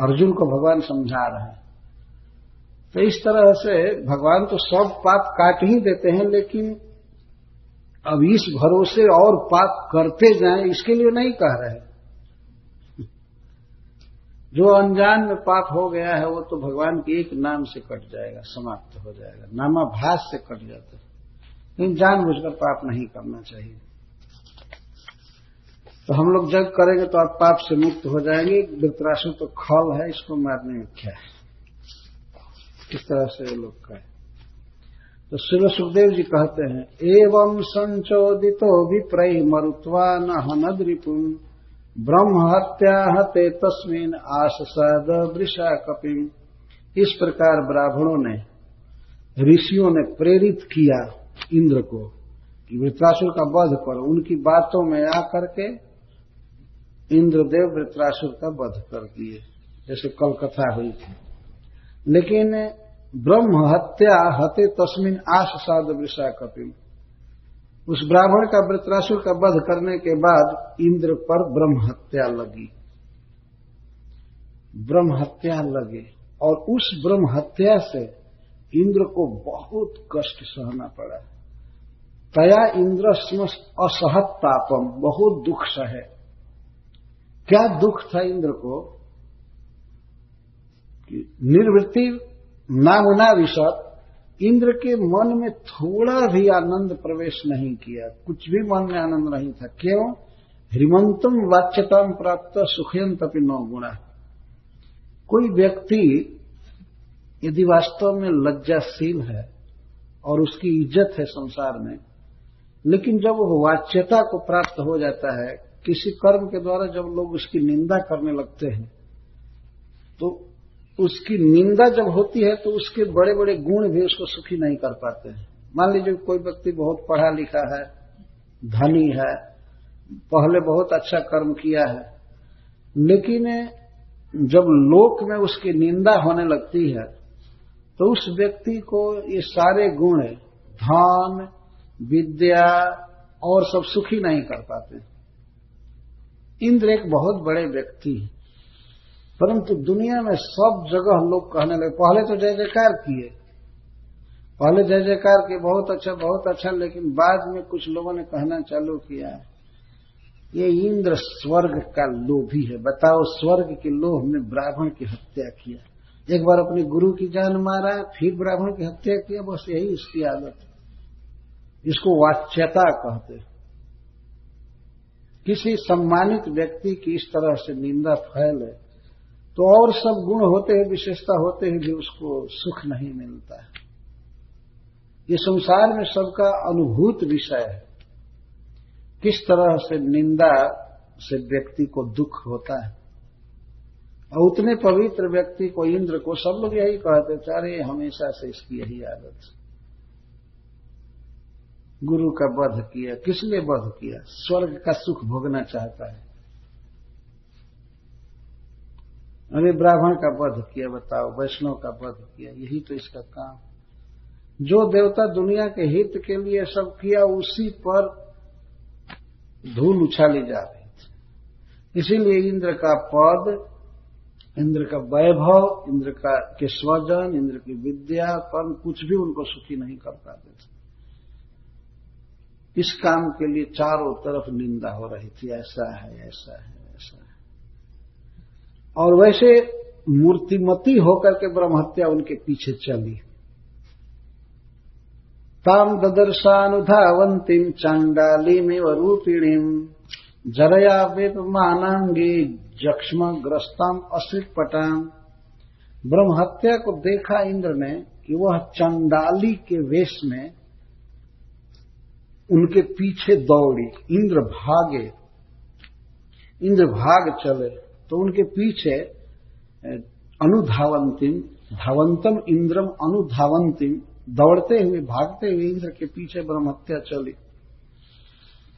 अर्जुन को भगवान समझा रहे हैं। तो इस तरह से भगवान तो सब पाप काट ही देते हैं, लेकिन अब इस भरोसे और पाप करते जाएँ, इसके लिए नहीं कह रहे। जो अनजान में पाप हो गया है, वो तो भगवान के एक नाम से कट जाएगा, समाप्त हो जाएगा, नामाभास से कट जाता है। लेकिन जानबूझकर पाप नहीं करना चाहिए। तो हम लोग जग करेंगे तो आप पाप से मुक्त हो जाएँगे। वृतराशु तो खल है, इसको मारने में क्या है? इस तरह से लोग कहे। तो शिव सुखदेव जी कहते हैं, एवं संचोदितो विप्रय मरुत्वा न हनद रिपुन ब्रह्म हत्या हते तस्मिन आशसाद वृषा कपिम इस प्रकार ब्राह्मणों ने, ऋषियों ने प्रेरित किया इंद्र को कि वृत्रासुर का वध करो। उनकी बातों में आकर के इंद्रदेव वृत्रासुर का वध कर दिए, जैसे कल कथा हुई थी। लेकिन ब्रह्म हत्या हते तस्मिन आश साध वृषा कपिल उस ब्राह्मण का वृत्रासुर का वध करने के बाद इंद्र पर ब्रह्म हत्या लगी। ब्रह्म हत्या लगे और उस ब्रह्म हत्या से इंद्र को बहुत कष्ट सहना पड़ा। तया इंद्र असहत तापम बहुत दुख सहे। क्या दुख था इंद्र को? कि निर्वृत्ति नामुना विषद इंद्र के मन में थोड़ा भी आनंद प्रवेश नहीं किया। कुछ भी मन में आनंद नहीं था। क्यों? हिमंतम वाच्यतम प्राप्त सुखयंत अपनी नौ गुणा। कोई व्यक्ति यदि वास्तव में लज्जाशील है और उसकी इज़्ज़त है संसार में, लेकिन जब वो वाच्यता को प्राप्त हो जाता है किसी कर्म के द्वारा जब लोग उसकी निंदा करने लगते हैं तो उसकी निंदा जब होती है तो उसके बड़े बड़े गुण भी उसको सुखी नहीं कर पाते हैं। मान लीजिए कोई व्यक्ति बहुत पढ़ा लिखा है, धनी है, पहले बहुत अच्छा कर्म किया है, लेकिन जब लोक में उसकी निंदा होने लगती है तो उस व्यक्ति को ये सारे गुण, धन, विद्या और सब सुखी नहीं कर पाते। इंद्र एक बहुत बड़े व्यक्ति है। परंतु दुनिया में सब जगह लोग कहने लगे, पहले तो जय जयकार किए। पहले जय जयकार किए बहुत अच्छा बहुत अच्छा लेकिन बाद में कुछ लोगों ने कहना चालू किया, ये इंद्र स्वर्ग का लोभी है। बताओ, स्वर्ग के लोभ में ब्राह्मण की हत्या किया। एक बार अपने गुरु की जान मारा, फिर ब्राह्मण की हत्या किया, बस यही इसकी आदत है। इसको वाच्यता कहते किसी सम्मानित व्यक्ति की इस तरह से निंदा फैले तो और सब गुण होते हैं, विशेषता होते हैं भी उसको सुख नहीं मिलता है। ये संसार में सबका अनुभूत विषय है। किस तरह से निंदा से व्यक्ति को दुख होता है। और उतने पवित्र व्यक्ति को इंद्र को सब लोग यही कहते थे अरे, हमेशा से इसकी यही आदत गुरु का वध किया। किसने वध किया? स्वर्ग का सुख भोगना चाहता है। अरे ब्राह्मण का वध किया, बताओ। वैष्णव का वध किया, यही तो इसका काम। जो देवता दुनिया के हित के लिए सब किया, उसी पर धूल उछाली जा रही थी। इसीलिए इंद्र का पद, इंद्र का वैभव, इंद्र का के स्वजन, इंद्र की विद्या पर कुछ भी उनको सुखी नहीं कर पाते थे। इस काम के लिए चारों तरफ़ निंदा हो रही थी, ऐसा है ऐसा है ऐसा है। और वैसे मूर्तिमती होकर के ब्रह्महत्या उनके पीछे चली। ताम ददर्शानुधावंतिम चांडालीमिव रूपिणीम जरया मानांगी जक्ष्म ग्रस्ताम अश्रित पटाम ब्रह्महत्या को देखा इंद्र ने कि वह चंडाली के वेश में उनके पीछे दौड़ी, इंद्र भागे, इंद्र भाग चले तो उनके पीछे अनुधावंतिम, धावंतम इंद्रम अनुधावंतिम, दौड़ते हुए, भागते हुए इंद्र के पीछे ब्रह्महत्या चली।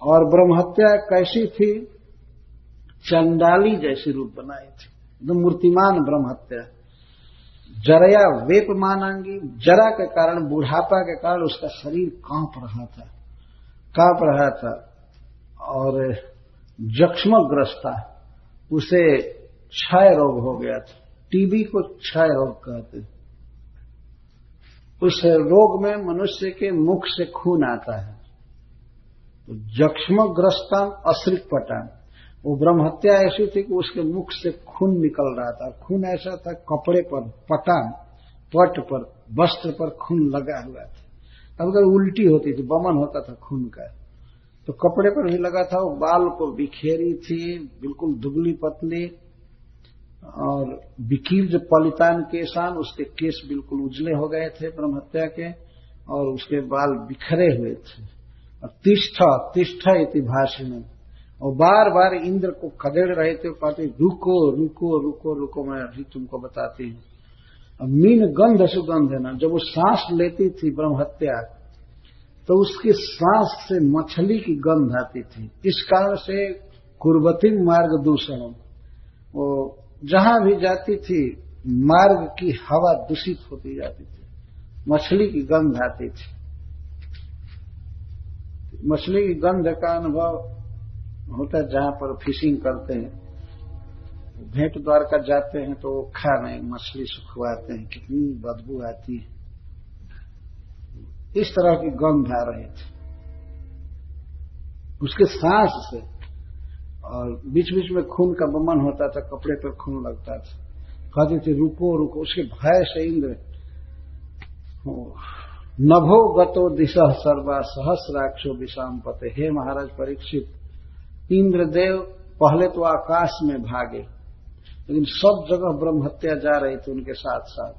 और ब्रह्महत्या कैसी थी? चंडाली जैसी रूप बनाई थी। एकदम मूर्तिमान ब्रह्महत्या। जरया वेप मानांगी, जरा के कारण, बुढ़ापा के कारण उसका शरीर काँप रहा था। काँप रहा था और जक्ष्मग्रस्ता उसे क्षय रोग हो गया था। टीबी को क्षय रोग कहते उस रोग में मनुष्य के मुख से खून आता है। तो जक्ष्मग्रस्तान अश्रित पटान वो ब्रह्म हत्या ऐसी थी कि उसके मुख से खून निकल रहा था। खून ऐसा था, कपड़े पर पटान पट पर, वस्त्र पर खून लगा हुआ था। तब अगर उल्टी होती थी, बमन होता था खून का। तो कपड़े पर भी लगा था वो बाल को बिखेरी थी, बिल्कुल दुबली पतली, और बिकीर जो पलितान केसान उसके केस बिल्कुल उजले हो गए थे ब्रह्महत्या के, और उसके बाल बिखरे हुए थे। और तिष्ठ तिष्ठ इति भाषण। और बार बार इंद्र को खदेड़ रहे थे कहते रुको रुको रुको रुको, मैं अभी तुमको बताती हूँ। अब मीन गंध सुगंध है ना, जब वो सांस लेती थी ब्रह्महत्या तो उसकी सांस से मछली की गंध आती थी। इस कारण से कुर्बती मार्ग दूषण वो जहाँ भी जाती थी, मार्ग की हवा दूषित होती जाती थी। मछली की गंध आती थी। मछली की गंध का अनुभव होता है जहाँ पर फिशिंग करते हैं। भेंट द्वारका जाते हैं तो खा नहीं मछली सुखवाते हैं, कितनी बदबू आती है। इस तरह की गंध आ रही थी। उसके सांस से और बीच बीच में खून का बमन होता था, कपड़े पर खून लगता था। कहते थे, रुको रुको। उसके भय से इंद्र नभो गतो दिशा सर्वा सहस्राक्षो विषाम पते। हे महाराज, परीक्षित, इंद्रदेव पहले तो आकाश में भागे। लेकिन सब जगह ब्रह्म हत्या जा रही थी उनके साथ साथ।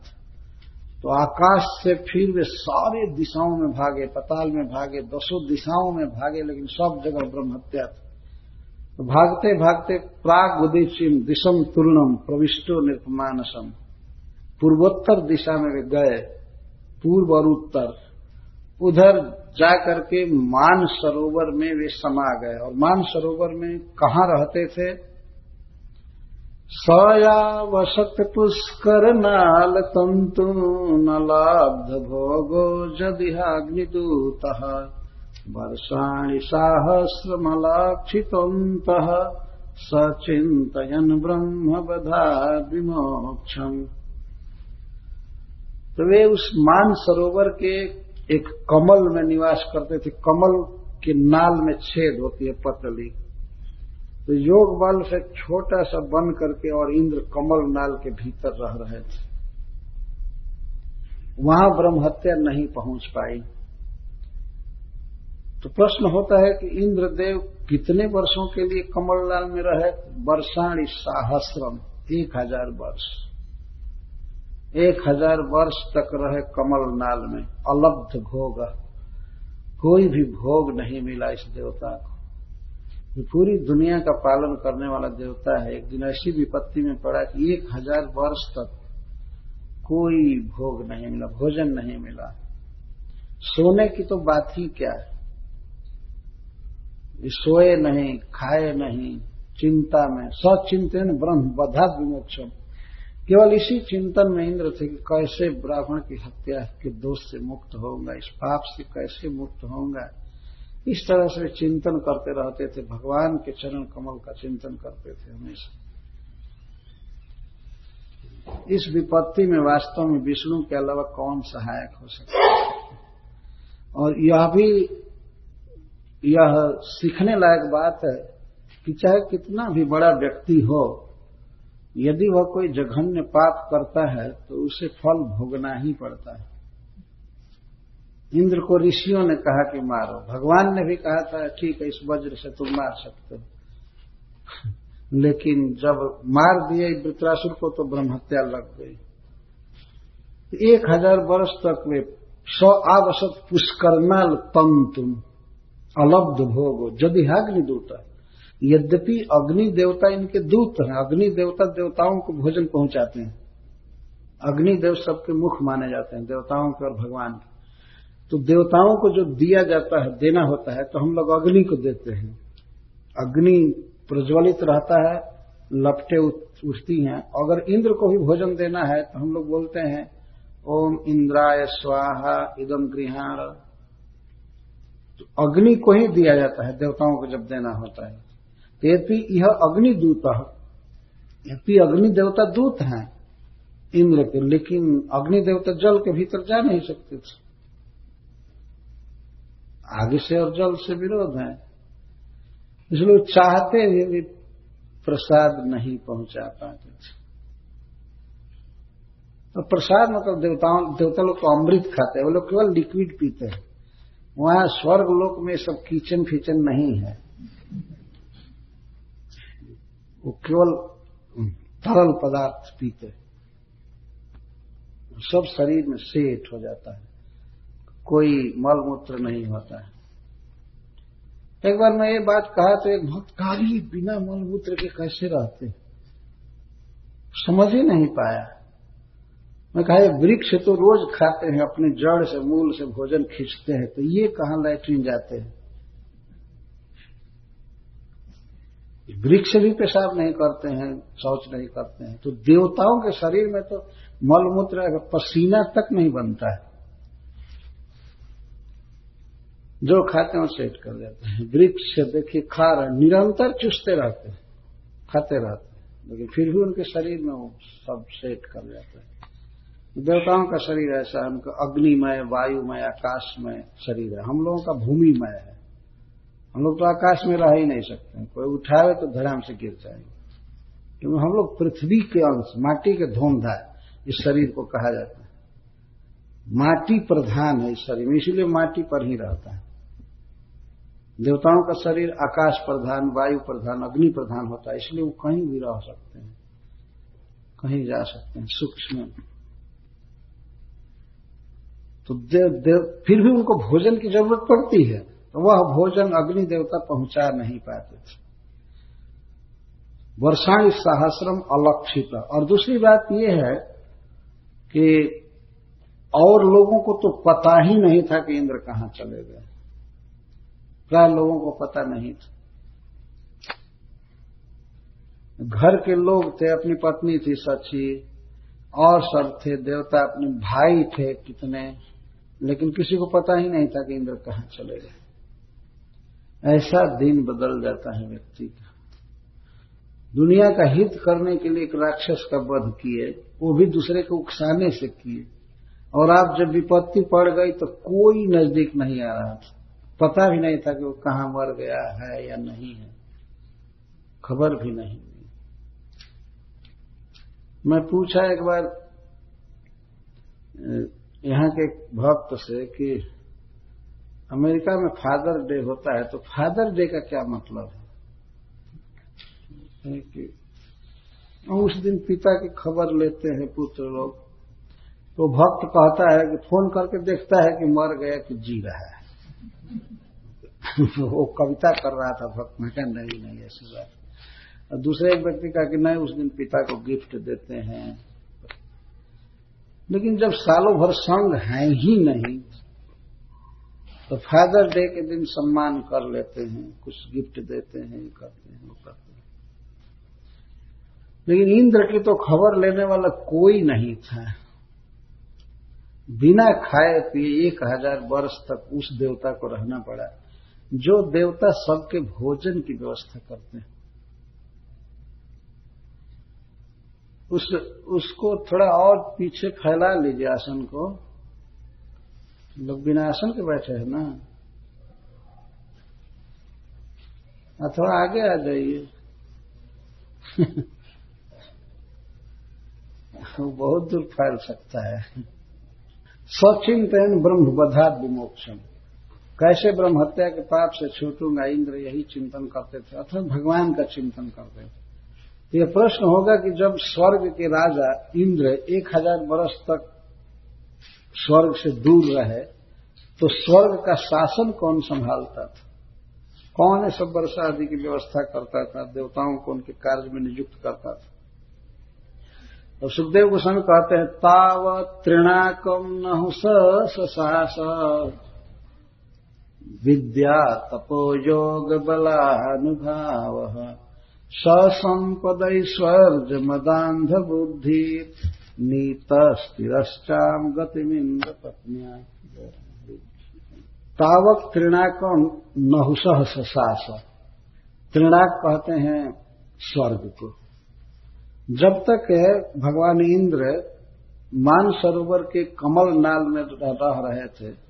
तो आकाश से फिर वे सारे दिशाओं में भागे, पताल में भागे, दसों दिशाओं में भागे, लेकिन सब जगह ब्रह्म हत्या थी। तो भागते भागते प्राग उदीचिम दिशम तुलनम प्रविष्टो निर्पमानसम पूर्वोत्तर दिशा में वे गए, पूर्व और उत्तर। उधर जाकर के मान सरोवर में वे समा गए। और मान सरोवर में कहा रहते थे? सयावशत पुष्कर नाल तंतु नलाब्ध भोगो जदिहाग्निदूत वर्षाणि साहस्रमलाक्षितोऽन्तः सचिन्तयन् ब्रह्मवधा विमोक्षम तो वे उस मान सरोवर के एक कमल में निवास करते थे। कमल के नाल में छेद होती है पतली। तो योग बल से छोटा सा बन करके और इंद्र कमल नाल के भीतर रह रहे थे। वहाँ ब्रह्म हत्या नहीं पहुँच पाई। तो प्रश्न होता है कि इंद्रदेव कितने वर्षों के लिए कमललाल में रहे? वर्षाणी साहस्रम, एक हज़ार वर्ष। एक हज़ार वर्ष तक रहे कमल नाल में, अलब्ध भोग। कोई भी भोग नहीं मिला इस देवता को। पूरी दुनिया का पालन करने वाला देवता है, एक दिन ऐसी विपत्ति में पड़ा कि एक हज़ार वर्ष तक कोई भोग नहीं मिला, भोजन नहीं मिला। सोने की तो बात ही क्या है? सोए नहीं, खाए नहीं, चिंता में, सचिंतन ब्रह्म बधा विमोक्षम। केवल इसी चिंतन में इंद्र थे कि कैसे ब्राह्मण की हत्या के दोष से मुक्त होगा इस पाप से कैसे मुक्त होगा इस तरह से चिंतन करते रहते थे, भगवान के चरण कमल का चिंतन करते थे हमेशा। इस विपत्ति में वास्तव में विष्णु के अलावा कौन सहायक हो सकता है? और यह भी, यह सीखने लायक बात है कि चाहे कितना भी बड़ा व्यक्ति हो, यदि वह कोई जघन्य पाप करता है तो उसे फल भोगना ही पड़ता है। इंद्र को ऋषियों ने कहा कि मारो। भगवान ने भी कहा था, ठीक है, इस वज्र से तुम मार सकते हो। लेकिन जब मार दिए वृत्रासुर को तो ब्रह्महत्या लग गई। एक हज़ार वर्ष तक वे सौ आवश्यक पुष्करनाल तंतुम, अलब्ध भोग यदि है अग्निदूत यद्यपि अग्नि देवता इनके दूत हैं, अग्नि देवता देवताओं को भोजन पहुंचाते हैं। अग्नि देव सबके मुख माने जाते हैं, देवताओं के और भगवान के। तो देवताओं को जो दिया जाता है, देना होता है तो हम लोग अग्नि को देते हैं। अग्नि प्रज्वलित रहता है, लपटे उठती हैं। अगर इंद्र को भी भोजन देना है तो हम लोग बोलते हैं, ओम इंद्राय स्वाहा इदम गृहाण। तो अग्नि को ही दिया जाता है, देवताओं को जब देना होता है। तो यदि यह अग्निदूत यदि अग्नि देवता दूत हैं, इंद्र के, लेकिन अग्नि देवता जल के भीतर जा नहीं सकते थे। आगे से और जल से विरोध है। इसलिए चाहते हुए भी प्रसाद नहीं पहुँचा पाते थे। तो प्रसाद मतलब देवताओं, देवता लोग तो अमृत खाते हैं, वो लोग केवल लिक्विड पीते हैं। वहाँ स्वर्ग लोक में सब किचन फिचन नहीं है। वो केवल तरल पदार्थ पीते सब शरीर में सेठ हो जाता है। कोई मल मूत्र नहीं होता है। एक बार मैं ये बात कहा तो एक भक्त काली बिना मल मूत्र के कैसे रहते समझ ही नहीं पाया। मैं कहा वृक्ष तो रोज खाते हैं, अपने जड़ से, मूल से भोजन खींचते हैं तो ये कहाँ लैट्रिन जाते हैं? वृक्ष भी पेशाब नहीं करते हैं, शौच नहीं करते हैं। तो देवताओं के शरीर में तो मलमूत्र पसीना तक नहीं बनता है जो खाते हैं सेट कर देते हैं। वृक्ष देखिए खा रहे निरंतर चुसते रहते हैं, खाते रहते हैं। लेकिन फिर भी उनके शरीर में वो सब सेट कर जाते हैं। देवताओं का शरीर ऐसा है, उनका अग्निमय, वायुमय, आकाशमय शरीर है। हम लोगों का भूमिमय है। हम लोग तो आकाश में रह ही नहीं सकते कोई उठावे तो धराम से गिर जाएँगे। क्योंकि हम लोग पृथ्वी के अंश, माटी के धोमधा इस शरीर को कहा जाता है। माटी प्रधान है इस शरीर में, इसीलिए माटी पर ही रहता है। देवताओं का शरीर आकाश प्रधान, वायु प्रधान, अग्नि प्रधान होता है, इसलिए वो कहीं भी रह सकते हैं, कहीं जा सकते हैं, सूक्ष्म। तो देव देव, फिर भी उनको भोजन की ज़रूरत पड़ती है तो वह भोजन अग्नि देवता पहुँचा नहीं पाते थे। वर्षाणी सहस्रम अलक्षित। और दूसरी बात यह है कि और लोगों को तो पता ही नहीं था कि इंद्र कहाँ चले गए। प्राय लोगों को पता नहीं था। घर के लोग थे, अपनी पत्नी थी सची और सब थे, देवता अपने भाई थे कितने, लेकिन किसी को पता ही नहीं था कि इंद्र कहाँ चले गए। ऐसा दिन बदल जाता है व्यक्ति का। दुनिया का हित करने के लिए एक राक्षस का वध किए, वो भी दूसरे को उकसाने से किए, और आप जब विपत्ति पड़ गई तो कोई नज़दीक नहीं आ रहा था। पता भी नहीं था कि वो कहाँ मर गया है या नहीं है। खबर भी नहीं मैं पूछा एक बार यहाँ के भक्त से कि अमेरिका में फादर डे होता है तो फादर डे का क्या मतलब है? कि उस दिन पिता की खबर लेते हैं पुत्र लोग। तो भक्त कहता है कि फ़ोन करके देखता है कि मर गया कि जी रहा है। वो कविता कर रहा था भक्त। मैं क्या नहीं नहीं, ऐसी बात और दूसरे एक व्यक्ति का कि, नहीं, उस दिन पिता को गिफ्ट देते हैं। लेकिन जब सालों भर संग है ही नहीं तो फादर डे के दिन सम्मान कर लेते हैं, कुछ गिफ्ट देते हैं, करते हैं, वो करते हैं। लेकिन इंद्र की तो खबर लेने वाला कोई नहीं था। बिना खाए पिए एक हज़ार वर्ष तक उस देवता को रहना पड़ा। जो देवता सबके भोजन की व्यवस्था करते हैं। उस, उसको थोड़ा और पीछे फैला लीजिए आसन को। लोग बिना आसन के बैठे हैं ना। थोड़ा आगे आ जाइए। वो बहुत दूर फैल सकता है। स्वचिंतन ब्रह्म बधा विमोक्षम कैसे ब्रह्म हत्या के पाप से छूटूँगा, इंद्र यही चिंतन करते थे, अथवा भगवान का चिंतन करते थे। तो यह प्रश्न होगा कि जब स्वर्ग के राजा इंद्र एक हज़ार वर्ष तक स्वर्ग से दूर रहे तो स्वर्ग का शासन कौन संभालता था? कौन सब वर्षा आदि की व्यवस्था करता था? देवताओं को उनके कार्य में नियुक्त करता था। तो सुखदेव गोस्वामी कहते हैं ताव त्रिणाकम नहुस विद्या तपोयोग बलानुभाव मदांध बुद्धि नीत स्थिरश्चाम गतिमिंद्र पत्निया तावक त्रिणाक नहुस ससास त्रिणाक कहते हैं स्वर्ग को। जब तक भगवान इंद्र मान सरोवर के कमल नाल में रह रहे थे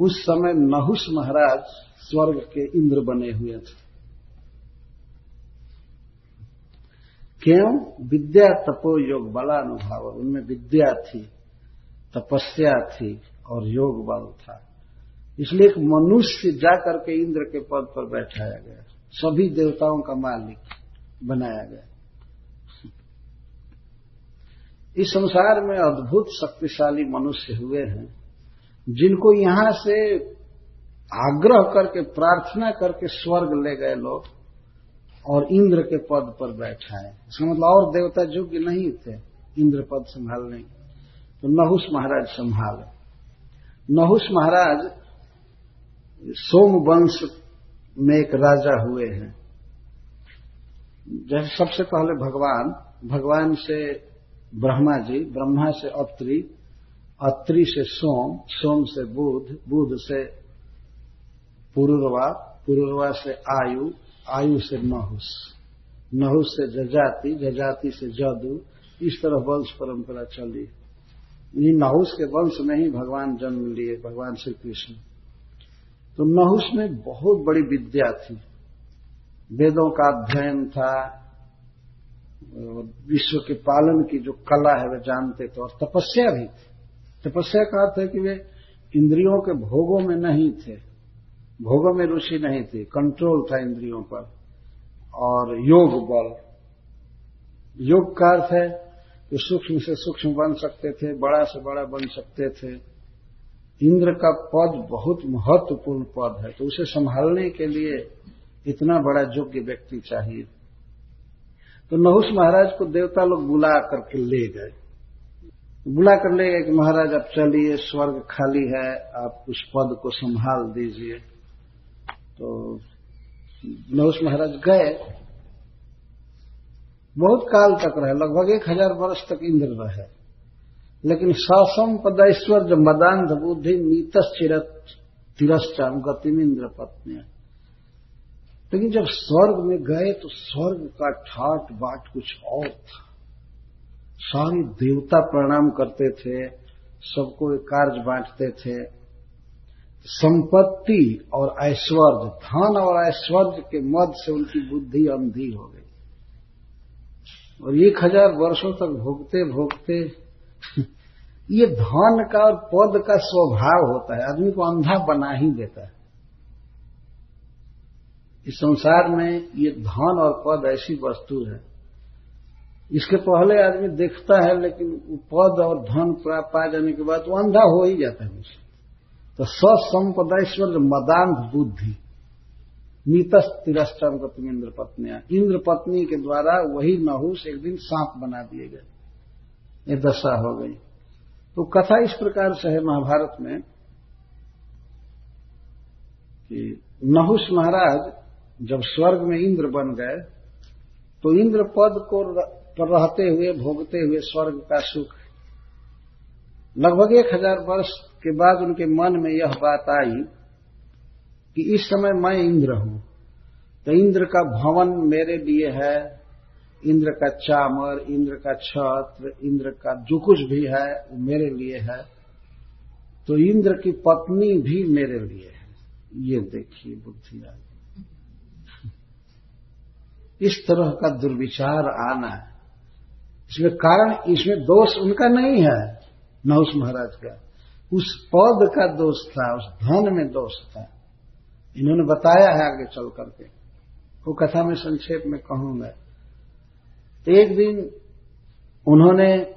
उस समय नहुस महाराज स्वर्ग के इंद्र बने हुए थे। क्यों? विद्या तपो योग बलानुभाव। उनमें विद्या थी, तपस्या थी और योग बल था। इसलिए एक मनुष्य जाकर के इंद्र के पद पर बैठाया गया। सभी देवताओं का मालिक बनाया गया। इस संसार में अद्भुत शक्तिशाली मनुष्य हुए हैं। जिनको यहाँ से आग्रह करके, प्रार्थना करके स्वर्ग ले गए लोग और इंद्र के पद पर बैठाए इसका मतलब और देवता योग्य नहीं थे, इंद्र पद संभालने तो नहुस महाराज संभाले। नहुस महाराज सोम वंश में एक राजा हुए हैं। जैसे सबसे पहले भगवान भगवान से ब्रह्मा जी, ब्रह्मा से अत्रि अत्रि से सोम सोम से बुध बुध से पुरुरवा पुरुरवा से आयु आयु से नहुस। नहुस से जजाति जजाति से जदु। इस तरह वंश परंपरा चली। इन्हीं नहुस के वंश में ही भगवान जन्म लिए, भगवान श्री कृष्ण। तो नहुस में बहुत बड़ी विद्या थी। वेदों का अध्ययन था विश्व के पालन की जो कला है, वे जानते थे, और तपस्या भी थी। तपस्या का अर्थ है कि वे इंद्रियों के भोगों में नहीं थे। भोगों में रुचि नहीं थी। कंट्रोल था इंद्रियों पर। और योग बल। योग का अर्थ है कि सूक्ष्म से सूक्ष्म बन सकते थे, बड़ा से बड़ा बन सकते थे। इंद्र का पद बहुत महत्वपूर्ण पद है तो उसे संभालने के लिए इतना बड़ा योग्य व्यक्ति चाहिए। तो नहुस महाराज को देवता लोग बुला करके ले गए। बुला कर ले गए कि महाराज, आप चलिए, स्वर्ग खाली है, आप उस पद को संभाल दीजिए। तो नहुस महाराज गए। बहुत काल तक रहे, लगभग एक हज़ार वर्ष तक इंद्र रहे। लेकिन ससम पदैश्वर्य मदांध बुद्धि नीतस चिरत तिरस्चाम गतिमिंद्र पत्नी लेकिन जब स्वर्ग में गए तो स्वर्ग का ठाट बाट कुछ और था। सारे देवता प्रणाम करते थे, सबको कार्य बांटते थे। संपत्ति और ऐश्वर्य, धन और ऐश्वर्य के मद से उनकी बुद्धि अंधी हो गई। और एक हज़ार वर्षों तक भोगते भोगते, ये धन का और पद का स्वभाव होता है, आदमी को अंधा बना ही देता है। इस संसार में ये धन और पद ऐसी वस्तु है इसके पहले आदमी देखता है, लेकिन पद और धन प्राप्त पा जाने के बाद वो अंधा हो ही जाता है उसे। तो ससंपदैश्वर्य मदांध बुद्धि नीतस तिरस्टर गतम इंद्र पत्नियाँ, इंद्र पत्नी के द्वारा वही नहुस एक दिन सांप बना दिए गए। ये दशा हो गई। तो कथा इस प्रकार से है महाभारत में कि नहुस महाराज जब स्वर्ग में इंद्र बन गए तो इंद्र पद को पर रहते हुए, भोगते हुए स्वर्ग का सुख लगभग एक हज़ार वर्ष के बाद उनके मन में यह बात आई कि इस समय मैं इंद्र हूँ। तो इंद्र का भवन मेरे लिए है, इंद्र का चामर, इंद्र का छत्र, इंद्र का जो कुछ भी है, वो मेरे लिए है। तो इंद्र की पत्नी भी मेरे लिए है। ये देखिए बुद्धि इस तरह का दुर्विचार आना है। इसमें कारण इसमें दोष उनका नहीं है, नहुस महाराज का। उस पद का दोष था, उस धन में दोष था। इन्होंने बताया है आगे चल करके। वो कथा में संक्षेप में कहूँगा एक दिन उन्होंने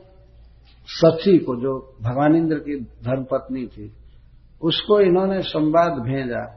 सची को, जो भगवान इंद्र की धर्मपत्नी थी, उसको इन्होंने संवाद भेजा।